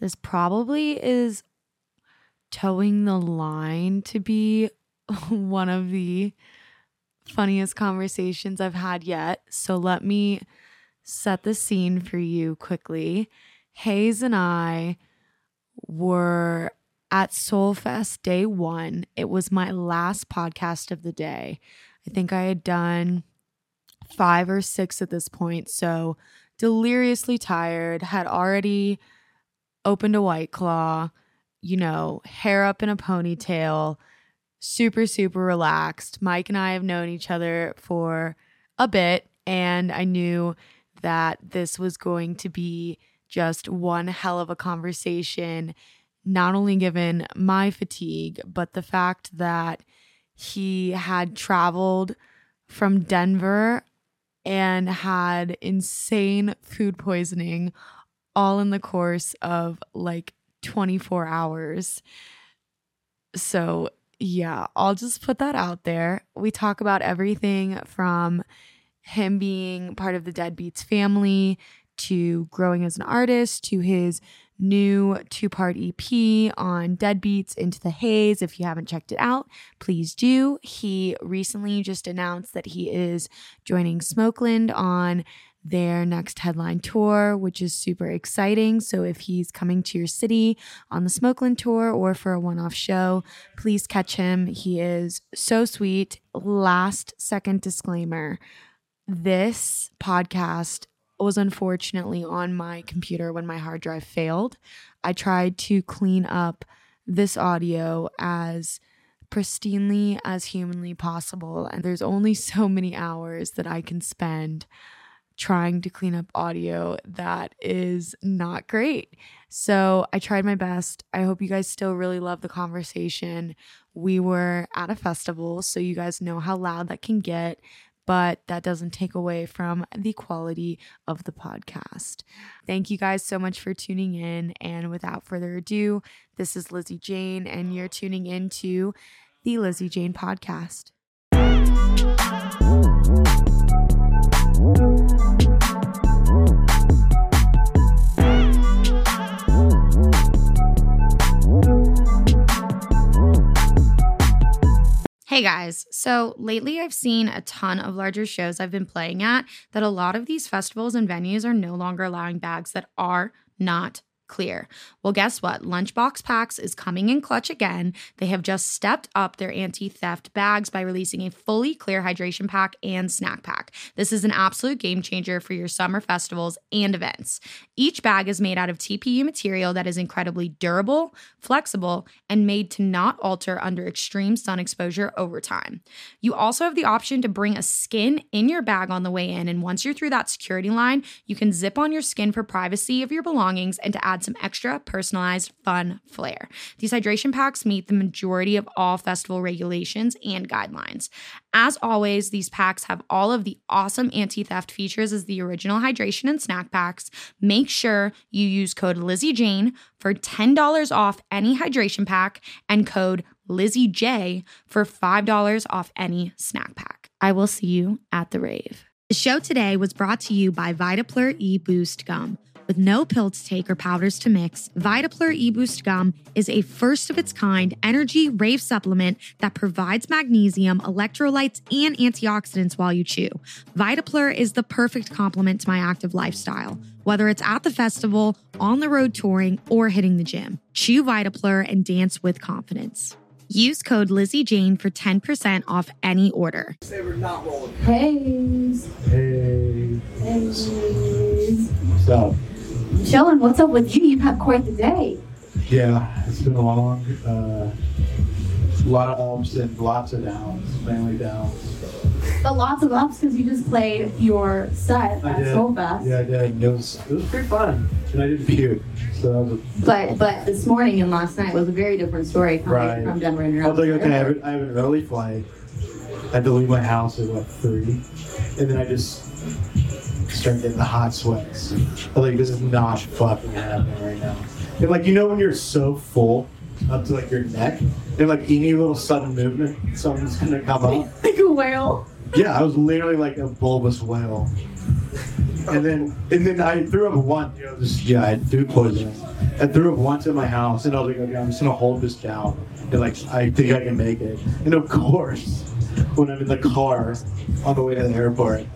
This probably is towing the line to be one of the funniest conversations I've had yet. So let me set the scene for you quickly. Hayes and I were at SolFest day one. It was my last podcast of the day. I think I had done five or six at this point. So deliriously tired, had already opened a white claw, you know, hair up in a ponytail, super, super relaxed. Mike and I have known each other for a bit, and I knew that this was going to be just one hell of a conversation, not only given my fatigue, but the fact that he had traveled from Denver and had insane food poisoning all in the course of like 24 hours. So, yeah, I'll just put that out there. We talk about everything from him being part of the Deadbeats family to growing as an artist to his new two part EP on Deadbeats Into the Haze. If you haven't checked it out, please do. He recently just announced that he is joining Smoakland on their next headline tour, which is super exciting. So if he's coming to your city on the Smoakland tour or for a one off show, please catch him. He is so sweet. Last second disclaimer this podcast was unfortunately on my computer when my hard drive failed. I tried to clean up this audio as pristinely as humanly possible, and there's only so many hours that I can spend trying to clean up audio that is not great. So I tried my best. I hope you guys still really love the conversation. We were at a festival, so you guys know how loud that can get but that doesn't take away from the quality of the podcast. Thank you guys so much for tuning in. And without further ado, this is Lizzie Jane, and you're tuning into the Lizzie Jane podcast. Hey guys, so lately I've seen a ton of larger shows I've been playing at that a lot of these festivals and venues are no longer allowing bags that are not clear. Well, guess what? Lunchbox Packs is coming in clutch again. They have just stepped up their anti theft bags by releasing a fully clear hydration pack and snack pack. This is an absolute game changer for your summer festivals and events. Each bag is made out of TPU material that is incredibly durable, flexible, and made to not alter under extreme sun exposure over time. You also have the option to bring a skin in your bag on the way in, and once you're through that security line, you can zip on your skin for privacy of your belongings and to add add some extra personalized fun flair. These hydration packs meet the majority of all festival regulations and guidelines. As always, these packs have all of the awesome anti theft features as the original hydration and snack packs. Make sure you use code Lizzie Jane for $10 off any hydration pack and code Lizzie J for $5 off any snack pack. I will see you at the rave. The show today was brought to you by Vitaplur E Boost Gum. With no pill to take or powders to mix, Vitaplur eBoost Gum is a first of its kind energy rave supplement that provides magnesium, electrolytes, and antioxidants while you chew. Vitaplur is the perfect complement to my active lifestyle, whether it's at the festival, on the road touring, or hitting the gym. Chew Vitaplur and dance with confidence. Use code Lizzie Jane for 10% off any order. They were not rolling. Hey. Hey, Hey. what's Chillin', what's up with you? You've had quite the day. Yeah, it's been a long, uh, a lot of ups and lots of downs, mainly downs. But lots of ups because you just played your set I at did. SolFest. Yeah, I did. It was, it was pretty fun. And I didn't puke. So that was a, But but this morning and last night was a very different story coming Right. from Denver and I was like, okay, I have, I have an early flight. I had to leave my house at what, three? And then I just started getting the hot sweats. Was like, this is not fucking happening right now. And like, you know, when you're so full up to like your neck, and like any little sudden movement, something's gonna come up. like a whale. Yeah, I was literally like a bulbous whale. And then and then I threw up once, you know, this yeah, I food poisoning. I threw up once at my house and I was like, okay, I'm just gonna hold this down. And like I think I can make it. And of course, when I'm in the car on the way to the airport,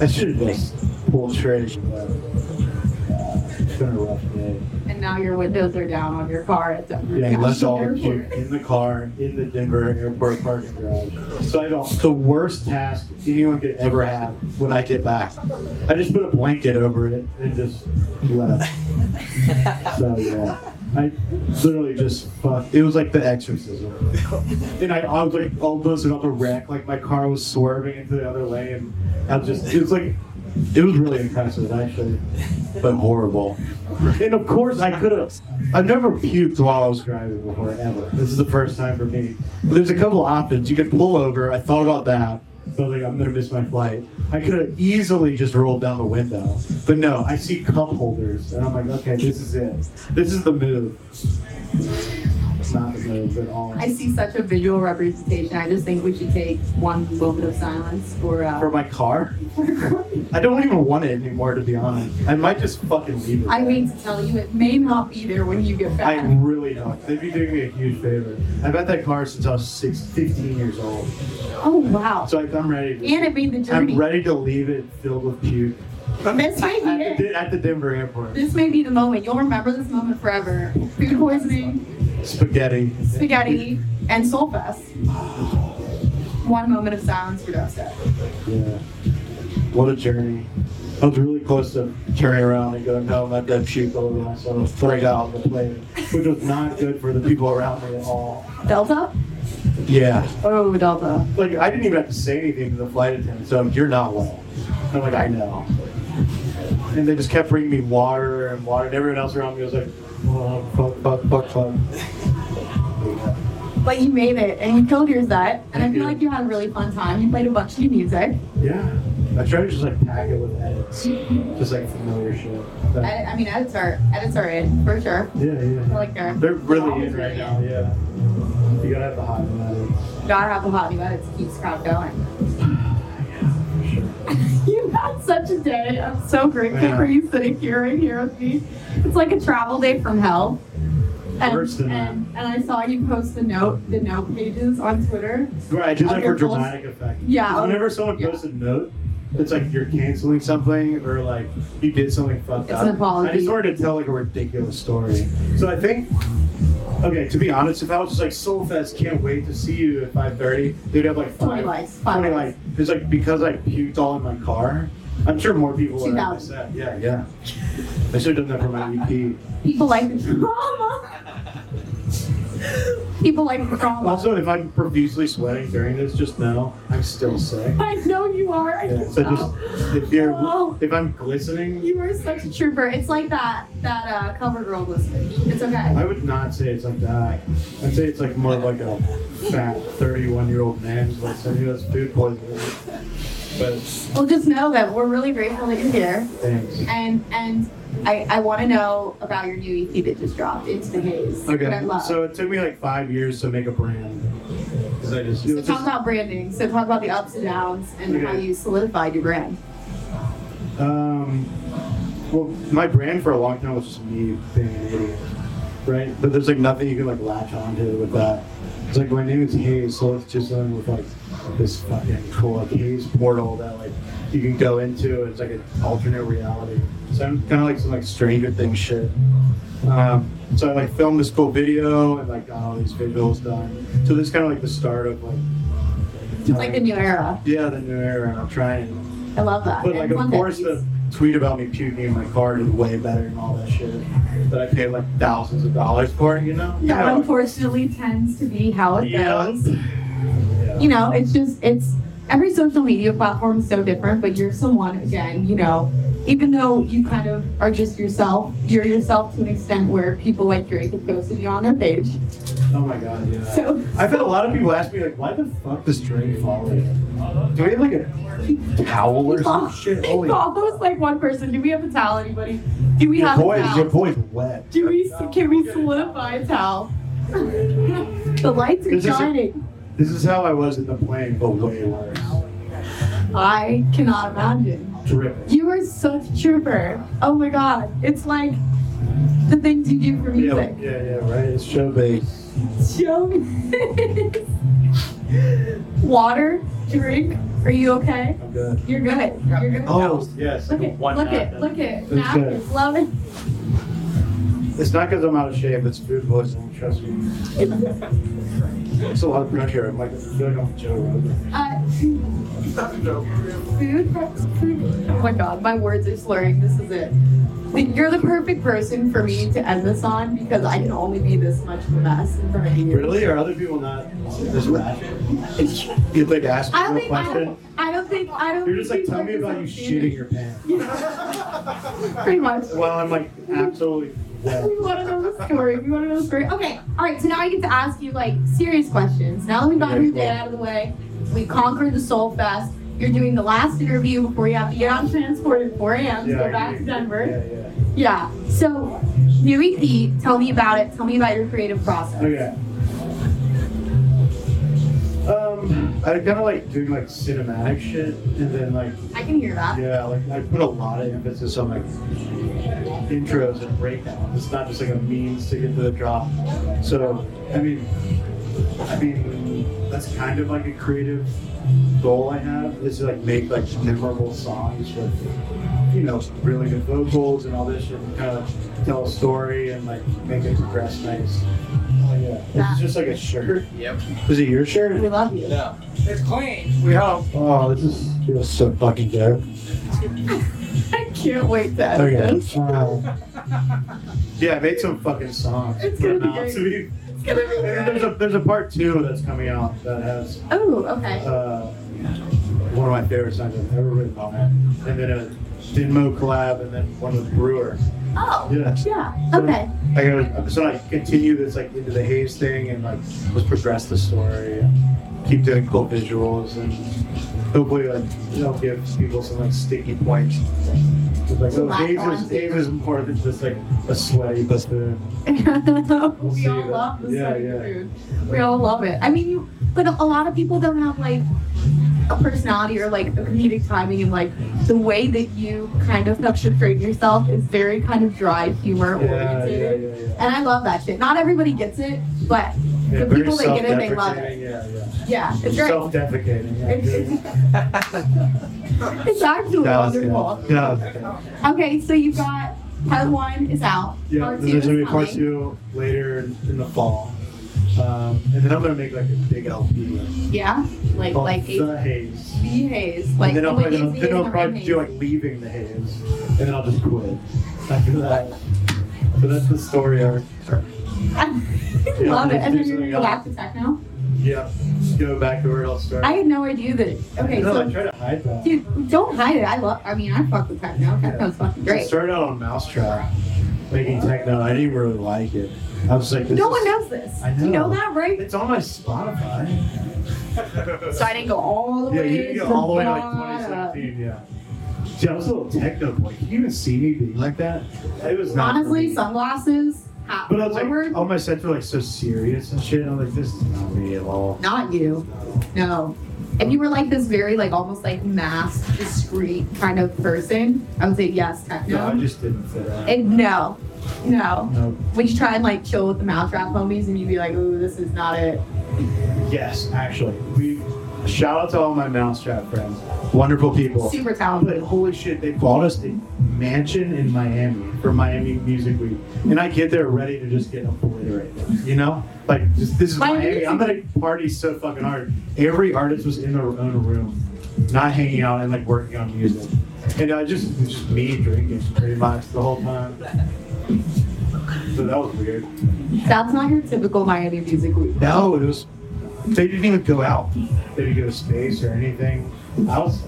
Have just pulled straight. It's been a rough day. And now your windows are down on your car at Denver. Yeah, he left all Airport. in the car in the Denver airport parking garage. So I don't. The worst task anyone could ever have when I get back. I just put a blanket over it and just left. so yeah, I literally just fucked. It was like the exorcism. And I, I was like almost about to wreck. Like my car was swerving into the other lane. I was just. It was like. It was really impressive, actually, but horrible. And of course, I could have. I've never puked while I was driving before, ever. This is the first time for me. But there's a couple options. You could pull over. I thought about that. So I was like, I'm gonna miss my flight. I could have easily just rolled down the window, but no. I see cup holders, and I'm like, okay, this is it. This is the move. At all. I see such a visual representation. I just think we should take one moment of silence for. Uh, For my car, I don't even want it anymore, to be honest. I might just fucking leave it. I mean to tell you, it may not be there when you get back. I really don't. They'd be doing me a huge favor. I've had that car since I was six, 15 years old. Oh wow! So like, I'm ready. To, And it made the journey. I'm ready to leave it filled with puke This may be at it. the, at the Denver airport. This may be the moment. You'll remember this moment forever. Food poisoning, Spaghetti. spaghetti, and SolFest. One moment of silence for Dubstep. Yeah. What a journey. I was really close to turning around and going, no, my dead all over myself, right out the plane, which was not good for the people around me at all. Delta? Yeah. Oh, Delta. Like, I didn't even have to say anything to the flight attendant, so you're not well. I'm like, I know. And they just kept bringing me water and water, and everyone else around me was like, oh, fuck, fuck, fuck, fuck. But you made it, and you killed your set, and I feel like you had a really fun time. You played a bunch of new music. Yeah. I try to just like pack it with edits, just like familiar shit. That- I, I mean, edits are edits are in for sure. yeah, I yeah. like they're They're really always in right really now, yeah. You gotta have the hot in edits. Gotta have the hot new edits to keep the crowd going. Yeah, for sure. You've had such a day. I'm so grateful Yeah. for you sitting here right here with me. It's like a travel day from hell. And, Worse than that. and, and I saw you post the note, the note pages on Twitter. Right, do that for dramatic effect. Yeah. Whenever someone Yeah. posts a note, it's like you're canceling something or like you did something fucked It's up. an apology. I just wanted to tell like a ridiculous story. So I think, okay, to be honest, if I was just like SolFest, can't wait to see you at 5:30, they'd have like five, 20 likes, five 20 likes. likes. It's like because I puked all in my car. I'm sure more people would have 2,000. said, yeah, yeah. I should have done that for my EP. People like the drama. People like the drama. Also, if I'm profusely sweating during this, just know I'm still sick. I know you are. I Yeah, can so tell. just if you're Oh. if I'm glistening, You are such a trooper. It's like that that uh, cover girl listening. It's okay. I would not say it's like that. I'd say it's like more like a fat 31 year old man glistening who has food poisoning. But Well, just know that we're really grateful that you're here, thanks. and and I, I want to know about your new EP that just dropped, Into the Haze. that I Okay, love. so it took me like five years to make a brand. Because I just, So talk just about branding. So talk about the ups and downs and Okay. how you solidified your brand. Um, well, my brand for a long time was just me being an idiot, right? But there's like nothing you can like latch onto with that. It's like my name is Hayes, so it's just something with like this fucking cool like Hayes portal that like you can go into. It's like an alternate reality. So I'm kind of like some like Stranger Things shit. Um, so I like filmed this cool video and like got all these visuals done. So this is kind of like the start of like. It's like the new era. Yeah, the new era. I'm trying. I love that. But And like, of one course, the tweet about me puking in my car is way better than all that shit that I paid like thousands of dollars for. You know? that unfortunately tends to be how it Yeah. goes. Yeah. You know, it's just it's every social media platform is so different, but you're someone again, you know, even though you kind of are just yourself, you're yourself to an extent where people like Drake have posted you on their page. Oh my god, yeah. So I've had a lot of people ask me like, why the fuck does Drake follow? Do we have like a towel or some shit? Holy. Almost like one person. Do we have a towel, anybody? Do we Your have a voice, your towel? voice wet. Do we can we solidify a towel? the lights are This is a- shining. This is how I was in the plane, but way worse. I cannot imagine. Dripping. You are such a trooper. Oh my god. It's like the things you do for Yeah, music. yeah, yeah, right. It's show based. Show Water, drink. Are you okay? I'm good. You're good. You're good. Oh, yes. Look at, one look at, napkin. look at. It's Napkins, love it. It's not because I'm out of shape. It's food poisoning. Trust me. It's a lot of pressure. I'm like, I feel like I'm Joe. Uh, food, food. Oh my god, my words are slurring. This is it. You're the perfect person for me to end this on because I can only be this much of a mess in front of you. Really? Are other people not this bad? You'd like to ask I me a think I question? don't, I don't think I don't. You're just like, think tell me about you shitting your pants. Pretty much. Well, I'm like absolutely We want to know the story. We want to know the story. Okay, all right. So now I get to ask you like serious questions. Now that we've gotten your day out of the way, we conquered the SolFest. You're doing the last interview before you have to get on transport at 4 a.m. to go back to Denver. Yeah, yeah. Yeah. So, new EP. Tell me about it. Tell me about your creative process. Okay. I kind of like doing like cinematic shit, and then like I can hear that. yeah, like I put a lot of emphasis on like intros and breakdowns. It's not just like a means to get to the drop. So I mean, I mean that's kind of like a creative goal I have is to like make like memorable songs with you know really good vocals and all this shit, and kind of tell a story and like make it progress nice. Yeah, Yeah. it's just like a shirt. Yep. Is it your shirt? We love you. No. It's clean. We hope. Oh, this is feels so fucking good. I can't wait to edit Okay. this. yeah, I made some fucking songs. It's gonna be great. to be- It's gonna be and there's a there's a part two that's coming out that has Oh, okay. uh, one of my favorite songs I've ever written on it, and then a Dinmo collab, and then one with Brewer. Oh. Yeah. Yeah. Okay. I gotta so I continue this like into the haze thing and like let's progress the story and keep doing cool visuals and hopefully like you know give people some like sticky points. Like oh Black haze is haze is more than just like a sweaty buffoon. we see all that. love the Yeah, sweaty yeah. food. We all love it. I mean, you, but a lot of people don't have like a personality or like a comedic timing, and like the way that you kind of have portrayed yourself is very kind of dry humor Yeah, oriented. yeah, yeah. And I love that shit. Not everybody gets it, but the people that get it, they love it. Yeah, yeah. Yeah, it's great. Self-defecating. Yeah, It's, actually was wonderful. Yeah. Okay, so you've got part one is out. Yeah, part two there's gonna be part coming. two later in the fall, um, and then I'm gonna make like a big LP Yeah, like called like The Haze. the haze. Like and then I'll, wait, probably, is the then I'll probably do like leaving the haze, and then I'll just quit after that. So that's the story arc. I Yeah, love it. And then you're gonna go back to techno. Yeah, go back to where it all started. I had no idea that. Okay, no, I so try to hide that. dude, don't hide it. I love. I mean, I fuck with techno. Techno's fucking I great. started out on mau5trap, making techno. I didn't really like it. I was like, this No one knows this. I You know know. that, right? It's on my Spotify. So I didn't go all the Yeah, way. you can go all the way to like bottom. 2017. Yeah. See, I was a little techno boy. Can you even see me being like that? It was not. Honestly, sunglasses. Hat But I was forward. like, all my sets were like so serious and shit. I'm like, this is not me at all. Not you. No. If you were like this very like almost like masked, discreet kind of person, I would say yes, techno. No, I just didn't fit in. And no, no. No. When you try and like chill with the mau5trap homies and you'd be like, ooh, this is not it. Yes, actually, we shout out to all my mau5trap friends. Wonderful people. Super But talented. holy shit, they bought us a mansion in Miami for Miami Music Week, and I get there ready to just get obliterated. You know, like just, this is Miami Miami. I'm gonna party so fucking hard. Every artist was in their own room, not hanging out and like working on music, and I just just me drinking pretty much the whole time. So that was weird. That's not your typical Miami music week. No, it was. They didn't even go out. They didn't go to space or anything. I was.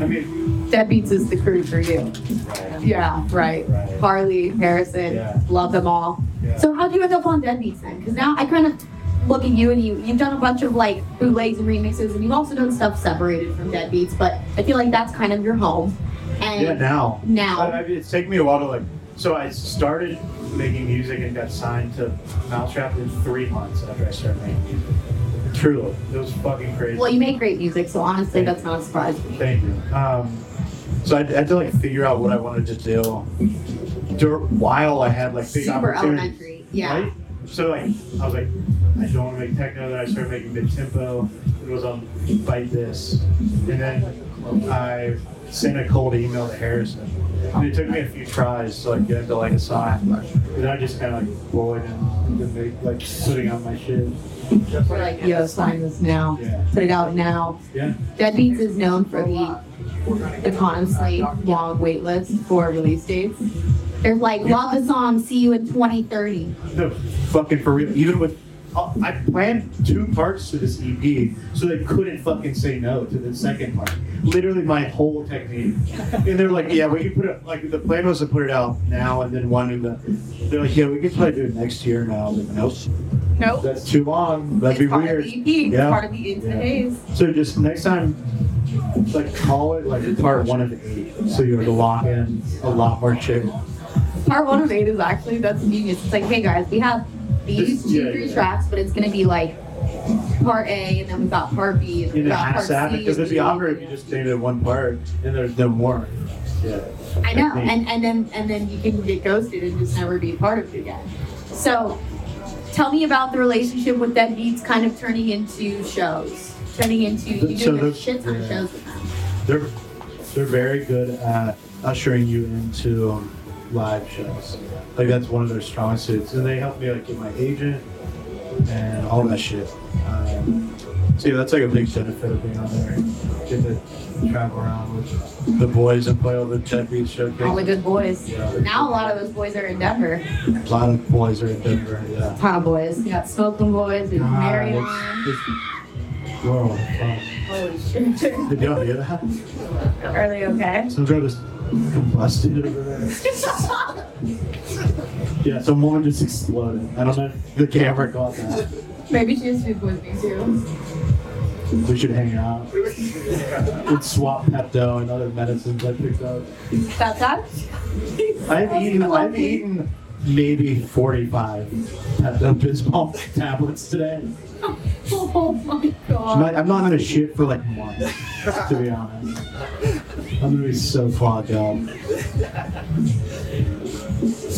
I mean, Deadbeats is the crew for you. right. Yeah, right. Right. Harley, Harrison, Yeah. love them all. Yeah. So how do you end up on Deadbeats then? Because now I kind of look at you and you you've done a bunch of like bootlegs and remixes and you've also done stuff separated from Deadbeats, but I feel like that's kind of your home. And Yeah, now. now. I, I, it's taken me a while to like. So I started making music and got signed to mau5trap in three months after I started making music. Truly, it was fucking crazy. well, you make great music, so honestly, that's not a surprise. Thank you. Um, So I had, I had to like figure out what I wanted to do dur- while I had like big Super elementary. Yeah. Right? So like I was like, I don't want to make techno. Then I started making mid tempo. It was on Bite This, and then I sent a cold email to Harrison. And it took me a few tries to like get into like a sign, And I just kind of like and make, like putting out my shit. We're like, yo, sign this now. Yeah. Put it out now. Yeah. Deadbeats is known for the economously long wait list for release dates. There's like, love the song, see you in 2030. No, fucking for real. Even with, Oh, I planned two parts to this EP, so they couldn't fucking say no to the second part. Literally my whole technique. And they're like, yeah, we can put it, like, the plan was to put it out now and then one in the, they're like, yeah, we can probably do it next year now. I was like, nope, Nope. that's too long. That'd be it's part weird. of the EP. Yeah. part of the Into Yeah. Haze. So just next time, like, call it like part one of eight, so you have to lock in a lot more shit. Part one of eight is actually, that's genius. It's like, hey guys, we have these This- two, yeah, three yeah. tracks, but it's going to be like part A, and then we've got part B, and In we've got part C. because it'd be awkward if you just named it one part and there's no more. Yeah. I know, Technique. and, and then and then you can get ghosted and just never be a part of it again. So, tell me about the relationship with Deadbeats kind of turning into shows, turning into you So doing a the- shit ton of shows with them. They're they're very good at ushering you into live shows. Like that's one of their strong suits, and they helped me like get my agent and all that shit. Um, so yeah, that's like a big benefit of being on there. Get to travel around with the boys and play all the deadbeat showcases. All the good boys. Yeah. Now a lot of those boys are in Denver. A lot of boys are in Denver. Yeah. Ton of boys. You got Smoking Boys, there's God, Marion. it's- it's- Whoa, fuck. Holy shit. Did y'all hear that? Are they okay? Some guy just combusted over there. Yeah, some woman just exploded. I don't know if the camera caught that. Maybe she has food poisoning too. We should hang out. We'd swap Pepto and other medicines I picked up. That's that? I've eaten, I've eaten maybe 45 Pepto Bismol tablets today. Oh my god. I'm not gonna shit for like months, to be honest. I'm gonna be so clogged up.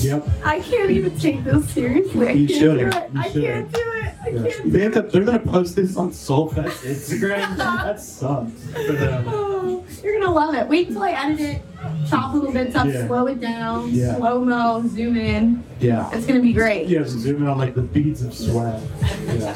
Yep. I can't even take this seriously. I You can't shouldn't. do it. I can't do it. I Yeah. can't They have to, they're gonna post this on SolFest Instagram. that sucks for them. Oh, you're gonna love it. Wait till I edit it, chop little bits up, Yeah. slow it down, Yeah. slow mo, zoom in. Yeah. It's gonna be great. Yeah, zoom in on like the beads of sweat. Yeah.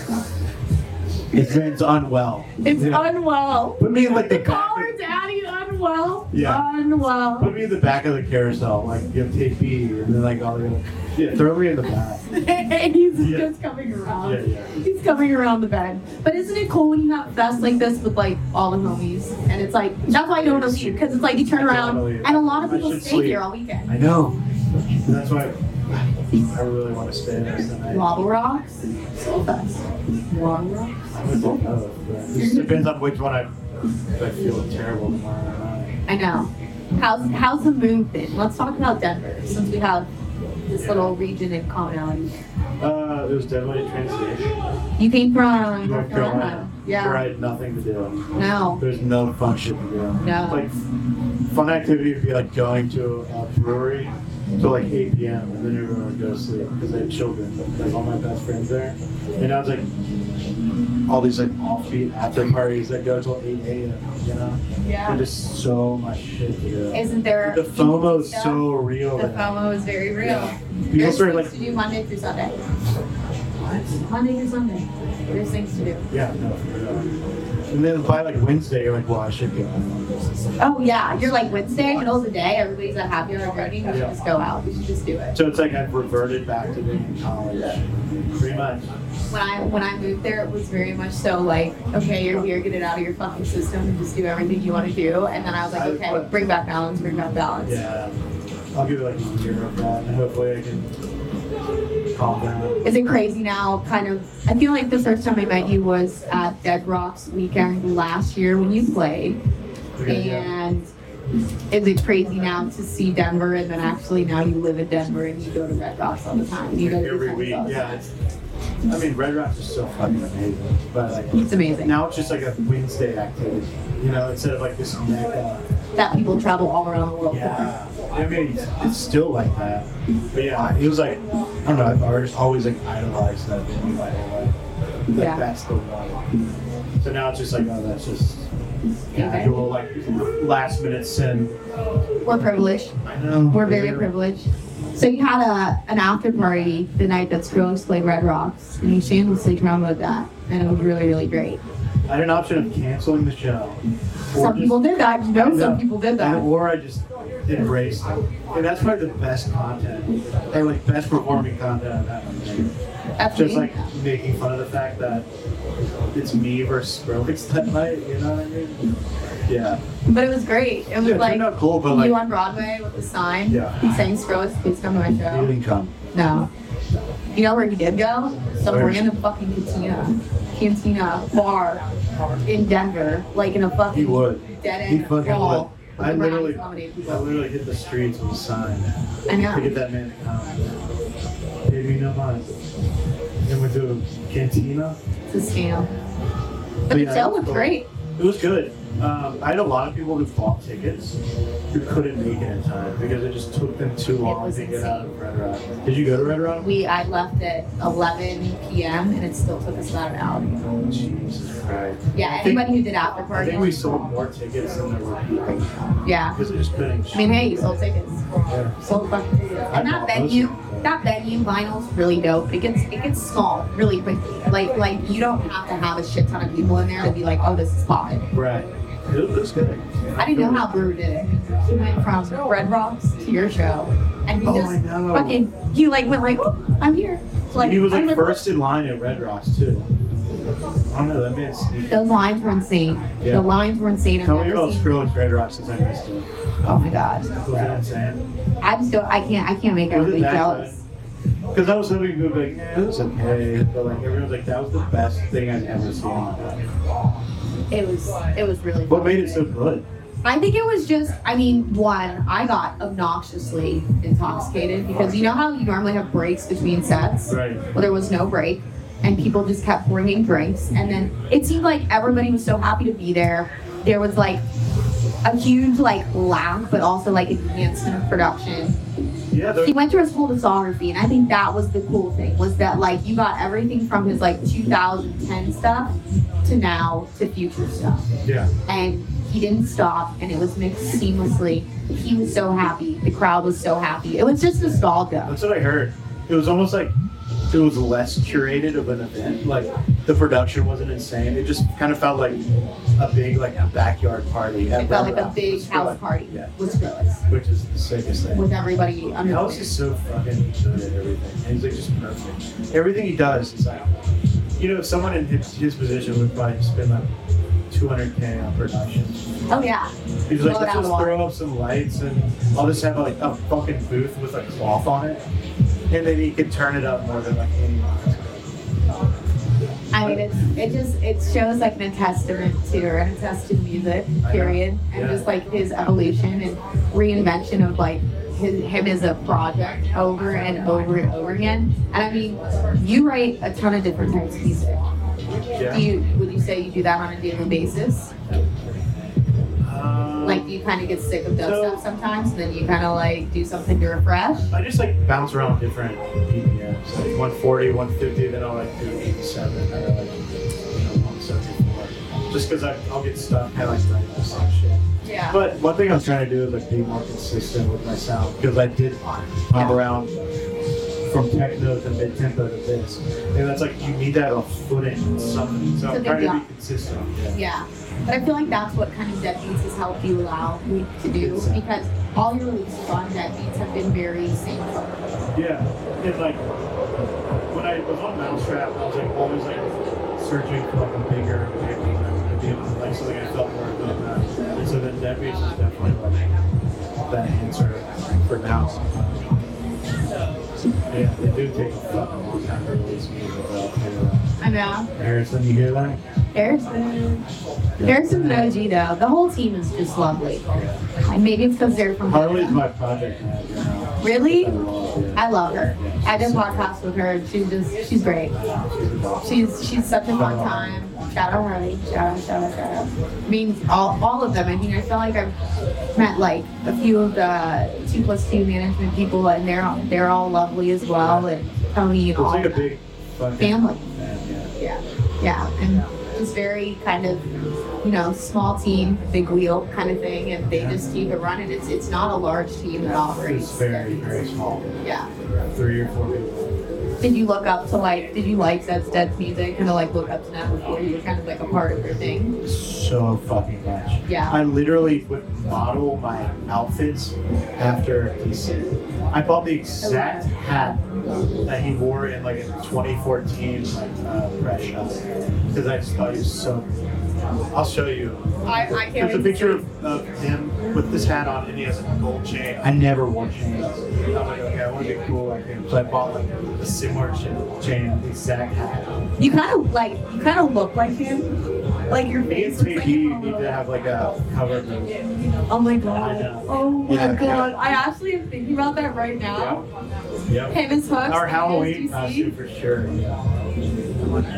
This man's unwell. It's yeah. unwell. Put me in like the call her daddy unwell. Yeah. Put me in the back of the carousel, like you have tape B, and then like all the yeah, throw me in the back. He's Yeah. just coming around. Yeah, yeah. He's coming around the bed. But isn't it cool when you have fests like this with like all the homies? And it's like that's why I don't want to leave because it's like you turn around and a lot of people stay sleep. here all weekend. I know. And that's why I really want to stay there tonight. Wobble rocks, SolFest. Wobble rocks. I would say no, but It just depends on which one I, I feel terrible tomorrow night. I know. How's how's the move been? Let's talk about Denver since we have this little region in commonality. Uh, it was definitely a transition. You came from North Carolina. Yeah. Where I had nothing to do. No. There's no fun shit to do. No. Like, fun activity would be like going to a brewery till like 8 p.m. and then everyone would go to sleep because I had children, like all my best friends there. And I was like, all these like offbeat after parties that go till 8 a.m. You know, Yeah. and just so much shit do. Isn't there The FOMO is so real. The. FOMO is very real. Yeah. People There's start like, to do Monday through Sunday. Monday through Sunday. There's things to do. yeah, no. And then by like Wednesday, you're like, well, I should go. Oh yeah, you're like Wednesday, middle of the day, everybody's at happy party. We should just go out. We should just do it. So it's like I've reverted back to being in college, pretty much. When I when I moved there, it was very much so like, okay, you're here, get it out of your fucking system and just do everything you want to do. And then I was like, okay, bring back balance, bring back balance. Yeah, I'll give it like a year of that, and hopefully I can calm down. Is it crazy now? Kind of. I feel like the first time I met you was at Dead Rocks weekend last year when you played. And is it crazy now to see Denver and then actually now you live in Denver and you go to Red Rocks all the time? You go to Every week, friends all the yeah. It's, I mean, Red Rocks is so fucking amazing, but like It's amazing. now it's just like a Wednesday activity, you know, instead of like this mecca that people travel all around the world Yeah. I mean, it's, still like that. But yeah, it was like, I don't know, I've always, always like idolized that venue my whole life. Like, Yeah. that's the one. So now it's just like, oh, that's just casual, like last minute sin. We're privileged. I know. We're very Yeah. privileged. So you had a an after party the night that Skrillex played Red Rocks, and you shamelessly promoted that, and it was really really great. I had an option of canceling the show. Some just- people did that. You know, some people did that. or I just embraced. And that's probably the best content, and like best performing content I've had on. That's Just like making fun of the fact that it's me versus Skrillex that night, you know what I mean? Yeah. But it was great. It was Yeah, like out cool, but like, you on Broadway with the sign Yeah. saying Skrillex, please come to my he show. didn't come. No. You know where he did go? Some Where? random fucking cantina. Cantina bar in Denver. Like in a fucking He would. dead He fucking would. I literally, I literally hit the streets with a sign I to get that man to come. Gave me no money. Then we do a cantina. It's a scam. But Yeah, the show it was cool. great. It was good. Um, I had a lot of people who bought tickets who couldn't make it in time because it just took them too long to get out of Red Rock. Did you go to Red Rock? We I left at 11 p.m. and it still took us about an hour. Jesus Christ. Yeah, I think- anybody who did after I party. think we sold more tickets than there were people Yeah. because just couldn't. I mean, hey, you sold tickets. Yeah. Sold fucking tickets. And that I venue, that venue, vinyl's really dope. It gets it gets small really quickly. Like like you don't have to have a shit ton of people in there to be like, oh, this is popping. Right. It was good. I didn't know how Brewer did it. He went from Red Rocks to your show, and he Oh, just I know. fucking he like went like, oh, I'm here. Like he was like first in line at Red Rocks too. I don't know. That man's sneaky. Those lines were insane. Yeah. The lines were insane. I've Tell me about seen- Skrillex Red Rocks since I missed it. Oh my god. Was it insane? I'm don't. I can't. I can't make Was it everybody that jealous. Because I was hoping people would be like, yeah, it was okay. But like everyone's like, that was the best thing I've ever seen in my life. It was. It was really. What made it so good? I think it was just. I mean, one. I got obnoxiously intoxicated because you know how you normally have breaks between sets. Right. Well, there was no break, and people just kept bringing drinks, and then it seemed like everybody was so happy to be there. There was like a huge like laugh, but also like enhancement of production. Yeah. he went through his whole discography and i think that was the cool thing was that like you got everything from his like 2010 stuff to now to future stuff yeah. and he didn't stop and it was mixed seamlessly he was so happy the crowd was so happy it was just nostalgia That's what I heard. It was almost like it was less curated of an event. Like the production wasn't insane. It just kind of felt like a big like a backyard party. it felt like a big house party Yeah. with Skrillex, Which is the sickest thing. with everybody under House is so fucking good at everything. And he's like just perfect. Everything he does is like, you know, if someone in his, his position would probably spend like 200k on production. oh yeah He's like, let's just throw up some lights and I'll just have like a fucking booth with a cloth on it. And then he can turn it up more than like anyone. I mean, it's, it just it shows like an testament to or an attest to music, period, and Yeah. just like his evolution and reinvention of like his, him as a project over and over and over again. And I mean, you write a ton of different types of music. Yeah. Do you would you say you do that on a daily basis? Like, do you kind of get sick of So- dubstep sometimes, and then you kind of like do something to refresh? I just like bounce around different BPMs, like 140, 150, then I'll like do 87, and then like you know 174. Just because I'll get stuck like write the same shit. Yeah. But one thing I was trying to do is like be more consistent with my sound because I did Yeah. around from techno to mid tempo to this, and that's like you need that footing in something. So So I'm trying to be consistent. Yeah. Yeah, but I feel like that's what kind of deadbeats has helped you allow me to do uh, because all your releases on deadbeats have been very same. Yeah, and like when I was on mau5trap, I was like always like searching for like a bigger vehicle that be able to like something I felt more about that. And so then Deadbeats is definitely like that answer for now. Yeah, they do take a fucking long time to release music. I know. Harrison, you hear that? Harrison. Harrison's an OG though. The whole team is just lovely. And maybe it's because they're from Harley's my project manager now. Really? I love I love her. I did podcasts with her. She's just she's great. She's she's such a fun time. Shout out Harley. Shout out, shout out, shout out. I mean all, all of them. I mean I feel like I've met like a few of the two plus two management people and they're all they're all lovely as well and Tony and all like a big family. Yeah. Yeah. Yeah. And just very kind of, you know, small team, big wheel kind of thing, and they just keep it running. It's it's not a large team at all. It's very, very small. Yeah. Three or four people. Did you look up to like? Did you like Zeds Dead's music? Kind of like look up to that before you were kind of like a part of their thing. So fucking much. Yeah. I literally would model my outfits after DC. I bought the exact hat that he wore in like a 2014 like uh, press because I just thought he was so. I'll show you. I, I can't. There's a picture see. of, of him with this hat on, and he has a gold chain. I never wore chains. I'm like, okay, I want to be cool like him. So I bought like a similar cha- chain, the exact hat. You kind of like you kind of look like him. Like your Me and face. looks like KD need to have like a cover move. Oh my god. Oh my Yeah, god. yeah. I actually am thinking about that right now. Yep. Him and Hooks. Our Halloween costume for sure. Yeah.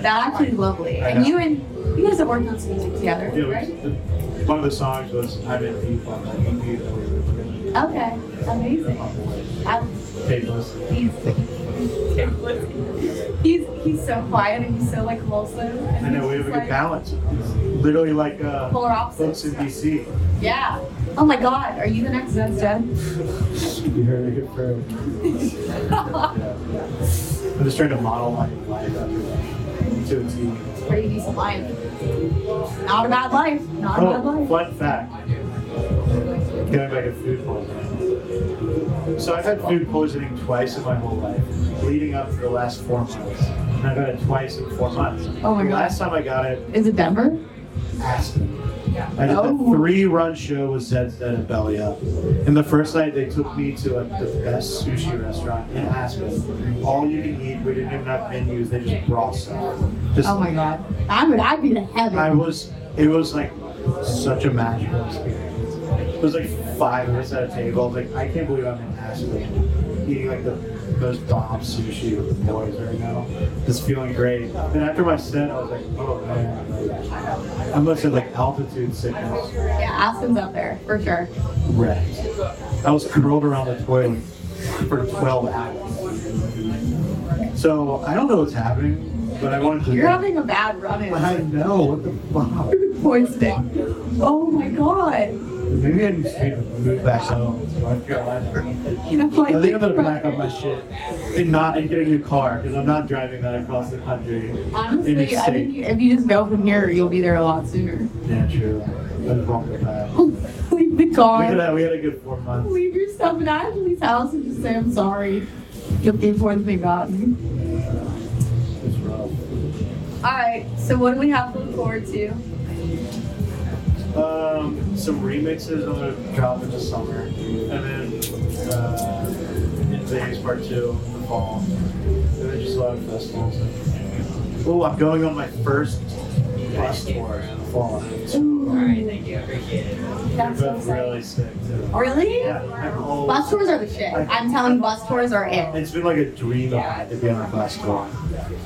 That actually is lovely. And you and you guys have worked on some music together, Yeah, right? the, one of the songs was I'm in deep on that EP that we were Okay, amazing. I, Tapeless. he's, he's he's so quiet and he's so like close and I know we have a good like, balance. Literally like uh, Polar folks opposites. in DC. Yeah. Oh my God, are you the next Zen Jen? You heard it first. Yeah. I'm just trying to model my life after that. To a T. Pretty decent life. Not a bad life. Not a bad Oh, life. fun fact. Going back to food poisoning. So I've had food poisoning twice in my whole life, leading up to the last four months. And I've had it twice in four months. Oh my The God. Last time I got it, Is it Denver? Aspen. I did Oh. a three-run show with Zeds Dead and Belly Up. And the first night they took me to like the best sushi restaurant in Aspen. All you can eat. We didn't even have menus. They just brought stuff. Just, Oh my God. I would. I'd be to heaven. I was. It was like such a magical experience. It was like five of us at a table. I was like, I can't believe I'm in Aspen, eating like the most bomb sushi with the boys right now. Just feeling great. And after my set, I was like, oh man, I must have like altitude sickness. yeah, Aspen's up there for sure. Wrecked. I was curled around the toilet for 12 hours. So I don't know what's happening, but I wanted to. You're having a bad run in. I know what the fuck. Poisoning. Oh my God. Maybe I need to move back home to North Carolina. You know, like. I think I'm gonna pack up my shit and not and get a new car because I'm not driving that across the country. Honestly, a I state. think you- if you just go from here, you'll be there a lot sooner. Yeah, true. I just won't go. Leave the We car. had, a, we had a good four months. Leave your stuff in Ashley's house and just say, I'm sorry. You'll pay for anything about me. It's rough. Alright, so what do we have to look forward to? Um, some remixes I'm gonna drop in the summer, and then uh, in Vegas Part Two in the fall, and then just a lot of festivals. Oh, I'm going on my first bus tour in the fall. Alright, thank you. Appreciate it. They're That's so both really sick too. Really? Yeah, I'm all- Bus tours are the shit. I'm telling you, bus tours are it. It's been like a dream of mine to be on a bus tour.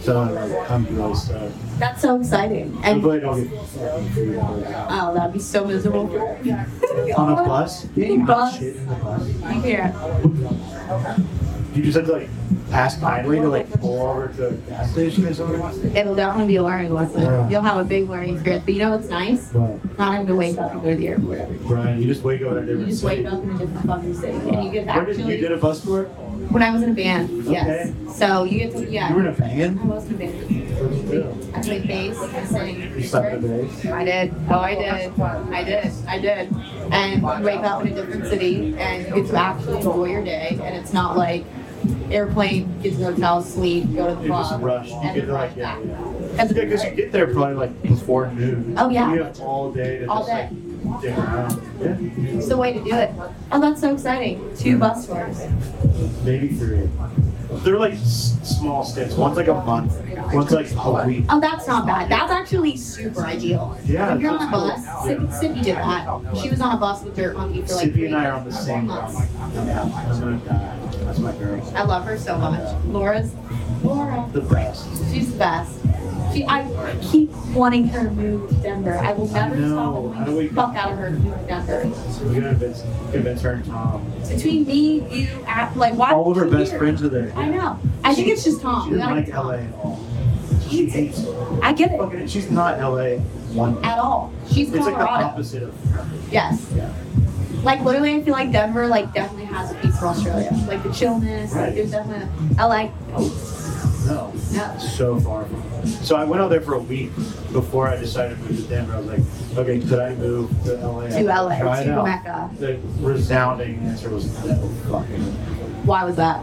So like, I'm really stoked. That's so exciting. And glad I'll get fucking food on oh, that'd be so miserable. On a bus. You can't Bus. shit in the bus. You can't. You just have to like ask kindly to like pull over to a gas station or something. It'll definitely be a learning lesson. Yeah. You'll have a big learning experience. But you know what's nice? But Not having to wake up and go to the airport every day. Brian, you just wake up in a different You just city. wake up in a different fucking city. And you get Where did you actually. did a bus tour? When I was in a band, yes. Okay. So you get to, yeah. You were in a I band? I was in a band. What'd you do? I played bass, I sang. You slept the bass? I did. Oh, I did. I did. I did. And you wake up in a different city and you get to actually enjoy your day. And it's not like airplane, get to the hotel, sleep, go to the You just club. rush. You and get to like rush yeah, back. yeah. That's- Yeah, because you get there probably like before noon. Oh, yeah. You have all day to All just day. like around. Yeah. It's the way to do it. Oh, that's so exciting. Two bus tours. Maybe three. They're like s- small stints. One's like a month. One's like a week. Oh, that's not bad. That's actually super ideal. Yeah. If you're on a bus. Sippy, Sippy did that. She was on a bus with her monkey for like Sippy three and I are on the same bus. Yeah, I'm gonna die. That's my girl. I love her so much. Laura's Laura. The best. She's the best. She, I keep wanting her to move to Denver. I will never I know. stop How do the we- fuck out of her to move to Denver. We're gonna convince, convince her and Tom. Between me, you, at, like, why? All of her best here? friends are there. I know. I think it's just Tom. She doesn't like. LA at all. She hates it. I get it. Fucking, she's not LA one. At all. She's It's like the Colorado. opposite of. her. yes. Yeah. Like literally, I feel like Denver like definitely has a piece for Australia. Like the chillness. Like there's definitely LA. No. So far from. So I went out there for a week before I decided to move to Denver. I was like, okay, could I move to LA? To LA. Try To out. Mecca. The resounding answer was no fucking. Why was that?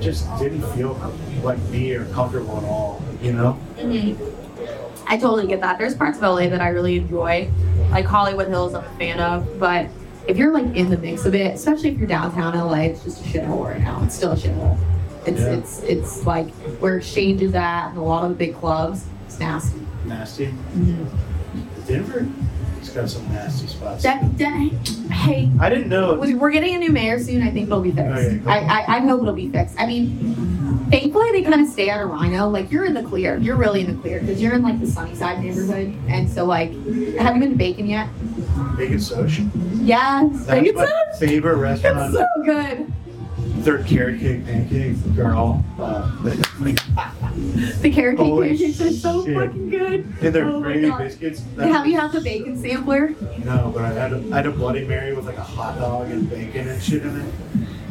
Just didn't feel like me or comfortable at all. You know? Hmm. I totally get that. There's parts of LA that I really enjoy, like Hollywood Hills. I'm a fan of, but if you're like in the mix of it, especially if you're downtown LA, it's just a shithole right now. It's still a shithole. It's Yeah. it's it's like where Exchange is at and a lot of the big clubs. It's nasty. Nasty. Mm-hmm. Denver. It's got some nasty spots. That, that, hey, I didn't know. we- we're getting a new mayor soon. I think it'll be fixed. Okay, cool. I, I I hope it'll be fixed. I mean, thankfully they kind of stay out of RiNo. Like you're in the clear. You're really in the clear because you're in like the Sunnyside neighborhood, and so like, have you been to Bacon yet? Bacon Soch. Yes, That's Bacon my favorite It's restaurant. so good. Their carrot cake pancakes girl. Uh, The carrot cake pancakes are so shit. fucking good. and their Oh gravy biscuits. Have you had the bacon sampler? No, but I had a, I had a Bloody Mary with like a hot dog and bacon and shit in it.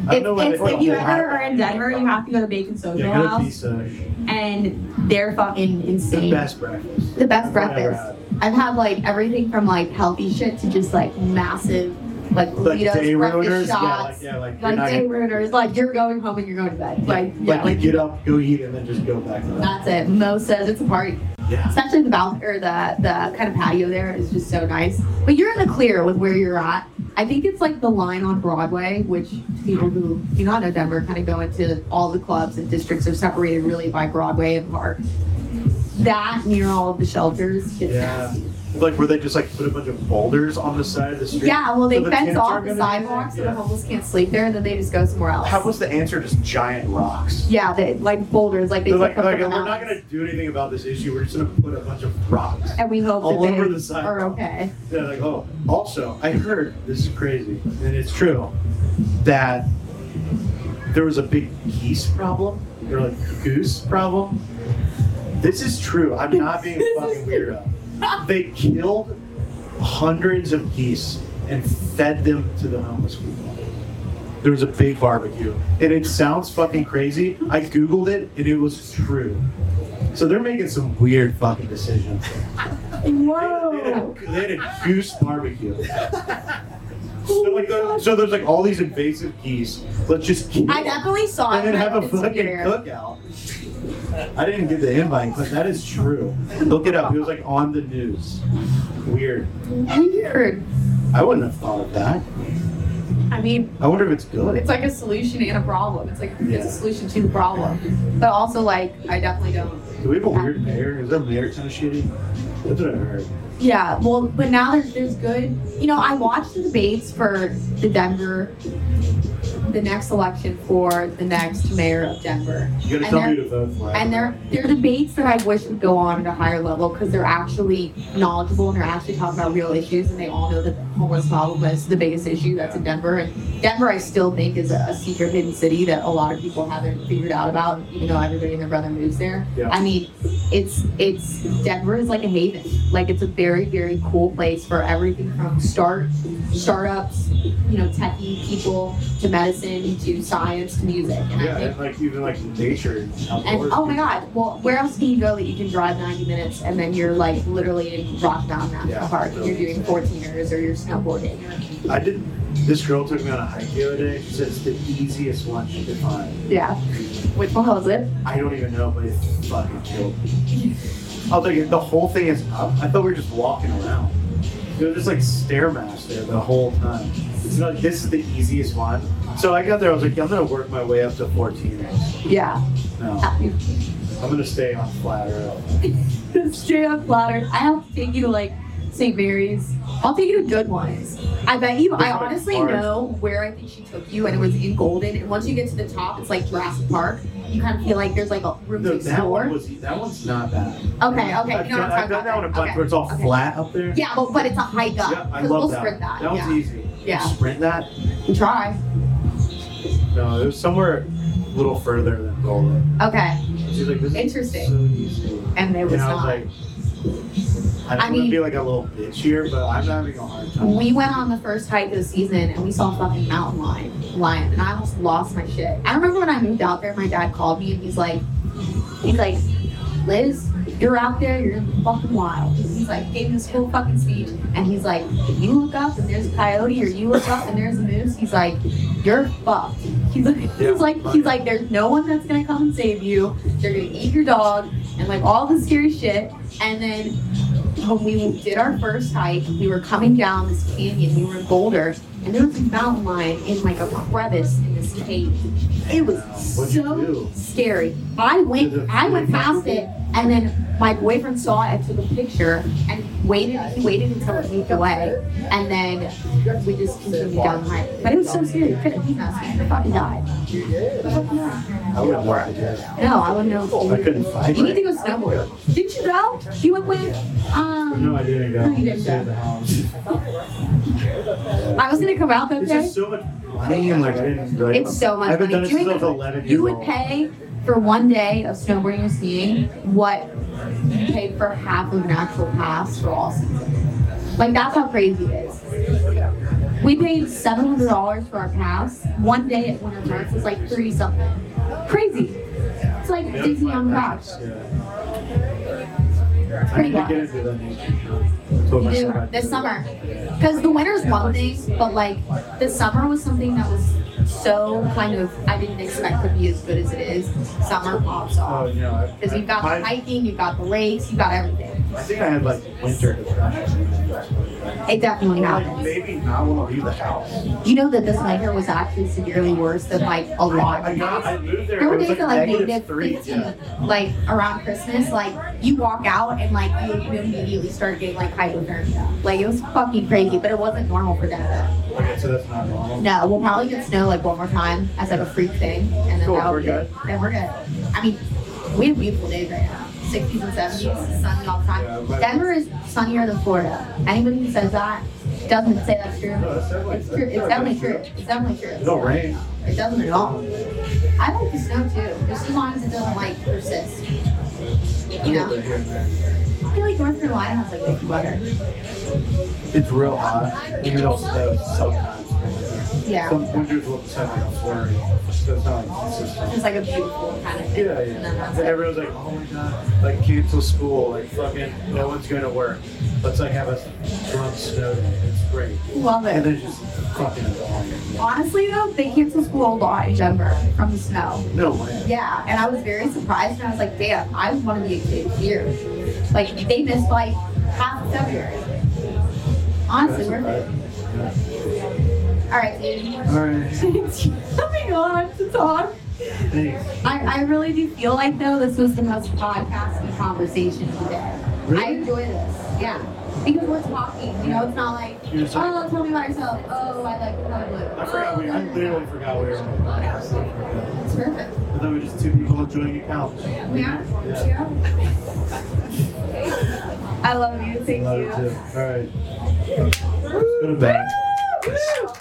I If, don't know why if, if you ever are in Denver, you have to go to Bacon Social Yeah, House, and they're fucking insane. The best breakfast. The best breakfast. I've had like everything from like healthy shit to just like massive like Like burritos, day breakfast ruiners. Yeah, like yeah, like you're like not day gonna, ruiners, like you're going home and you're going to bed. Like, yeah, like, like you get up, go eat, and then just go back to that. that's it. Mo says it's a party. Yeah. Especially the balcony or the the kind of patio there is just so nice. But you're in the clear with where you're at. I think it's like the line on Broadway, which people who do not know Denver kind of go into all the clubs and districts are separated really by Broadway and Park. That near all of the shelters gets Yeah. nasty. Like where they just like put a bunch of boulders on the side of the street. Yeah, well they So the fence off the gonna- so Yeah. the homeless can't sleep there, and then they just go somewhere else. How was the answer? Just giant rocks. yeah, they like boulders, like they They're like, like we're not gonna do anything about this issue. We're just gonna put a bunch of rocks. and we hope all that over they the sidewalk. are okay. They're like, oh. Also, I heard this is crazy, and it's true that there was a big geese problem, or like goose problem. This is true. I'm not being a fucking weirdo. They killed hundreds of geese and fed them to the homeless people. There was a big barbecue, and it sounds fucking crazy. I googled it, and it was true. So they're making some weird fucking decisions. They had, Whoa! they had a goose barbecue. So, like, the- so there's like all these invasive geese. Let's just kill I definitely saw and it. And then have a fucking weird. cookout. I didn't get the invite, but that is true. Look it up. It was like on the news. Weird. Weird. I wouldn't have thought of that. I mean, I wonder if it's good. it's like a solution and a problem. It's like it's a solution to the problem. But also, like, I definitely don't. Do we have a weird mayor? Is our mayor kind of shitty? That's what I heard. Yeah, well, but now there's there's good. You know, I watched the debates for the Denver, the next election for the next mayor of Denver. You gotta And tell me to vote for. And they're they're debates that I wish would go on at a higher level because they're actually knowledgeable and they're actually talking about real issues and they all know that the homeless problem is the biggest issue that's in Denver. And Denver, I still think, is a, a secret hidden city that a lot of people haven't figured out about, even though everybody and their brother moves there. Yeah. I mean, it's it's Denver is like a haven. Like it's a very very cool place for everything from start startups, you know, techie people to medicine to science to music. And I Yeah, think and like even like nature and oh my god, well, where else can you go that you can drive 90 minutes and then you're like literally in Rocky Mountain National Yeah. Park you're doing 14ers or you're snowboarding? I did. This girl took me on a hike the other day. She said it's the easiest one she could find. yeah. Which one was it? I don't even know, but it fucking killed me. I was like, the whole thing is up. I thought we were just walking around. It was just like stairmaster the whole time. This is the easiest one. So I got there. I was like, I'm gonna work my way up to 14. Yeah. No, I'm gonna stay on flat earth. Straight up flattered. I have to take you to like St. Mary's. I'll take you to good ones. I bet you. I honestly hard. know where I think she took you, and it was in Golden. And once you get to the top, it's like Jurassic Park. You kind of feel like there's like a room No, to that one was that one's not bad. Okay, okay. I've you know done, I've done that one a bunch Okay. where it's all okay. flat up there. Yeah, but, but it's a hike up. Yeah, I love we'll that. that. That one's yeah. easy. Yeah. Sprint that? You Try. No, it was somewhere a little further than Golden. Okay. She's like, this Interesting. is so easy. And it was And I was not. like, I I mean- be like a little bitch here, but I'm having a hard time. We went on the first hike of the season and we saw a fucking mountain lion, lion, and I almost lost my shit. I remember when I moved out there, my dad called me and he's like, he's like, Liz, if you're out there, you're in the fucking wild. He's like, gave me this whole fucking speech, and he's like, if you look up and there's a coyote, or you look up and there's a moose, he's like, you're fucked. He's like, he's like, he's like, there's no one that's gonna come and save you. They're gonna eat your dog and like all this scary shit. And then when we did our first hike, we were coming down this canyon. We were in Boulder, and there was a mountain lion in like a crevice in this cave. It was so scary. I went, I went past it, and then my boyfriend saw it and took a picture and waited. He waited until it moved away, and then we just continued down the hike. But it was so scary. It could have eaten us. We fucking died. I wouldn't work it. No, I wouldn't know. I couldn't fight You need to go snowboard. Did you go? You went with um. No, I didn't go. No, you didn't go. The house. I was gonna come out that It's day. just so much money like I didn't like. It's so much I haven't done money. it since I Doing was 11 years You would old. pay for one day of snowboarding and skiing what you paid for half of an actual pass for all season. Like that's how crazy it is. We paid seven hundred dollars for our pass. One day at Winter Park was like three something. Crazy. It's like Yeah, Disney on parents, crack. yeah. I Pretty need to wild. into that nature. Told You do this summer. Because the winter's one thing, but like the summer was something that was so kind of I didn't expect to be as good as it is. Summer pops Oh, off. Because you've got the hiking, you've got the lakes, you've got everything. I think I had like winter depression. It definitely happens. maybe not want to leave the house. You know that this winter was actually severely worse than like a lot I of got, I moved there. There were it was days like like negative negative three. 15, Yeah. like around Christmas, like you walk out and like you, you immediately start getting like hypothermia. Like it was fucking crazy, but it wasn't normal for Denver. Okay, so that's not normal. No, we'll probably get snow like one more time as like a freak thing, and then Cool, that'll we're be good. Then we're good. I mean, we have beautiful days right now. 60s and 70s, sunny all the time. Denver is sunnier than Florida. Anybody who says that doesn't say that's true. No, that's definitely It's true. It's definitely true. It's definitely true. No rain. It doesn't at all. I like the snow too, just as long as it doesn't like persist. You know, Here and there. I feel like North Carolina has like good weather. It's real hot. Even though snow sometimes. Yeah, Some winters will just have like a flurry. It's not like consistent. it's like a beautiful kind of thing. Yeah, And then yeah. that's And everyone's like, oh my god, like cancel school, like fucking no one's gonna work. Let's like have a drunk snow day. It's great. Love And it. then just fucking. Honestly though, they cancel school a lot in Denver from the snow. No way. Yeah, and I was very surprised, and I was like, damn, I want to be a kid here. Like they missed like half of February. Honestly, worth it. All right, dude. Alright. Thanks for coming on to talk. Thanks. I, I really do feel like though this was the most podcasty conversation of the day. I enjoy this. Yeah. Because we're talking, you know, it's not like, You're so- oh, tell me about yourself. Oh, I like color blue. I forgot we, I literally forgot we were on the podcast. It's perfect. I thought we were just two people enjoying a couch. We are. Yeah. I love you. Thank Love you. it too. Alright. Let's go to bed. Woo!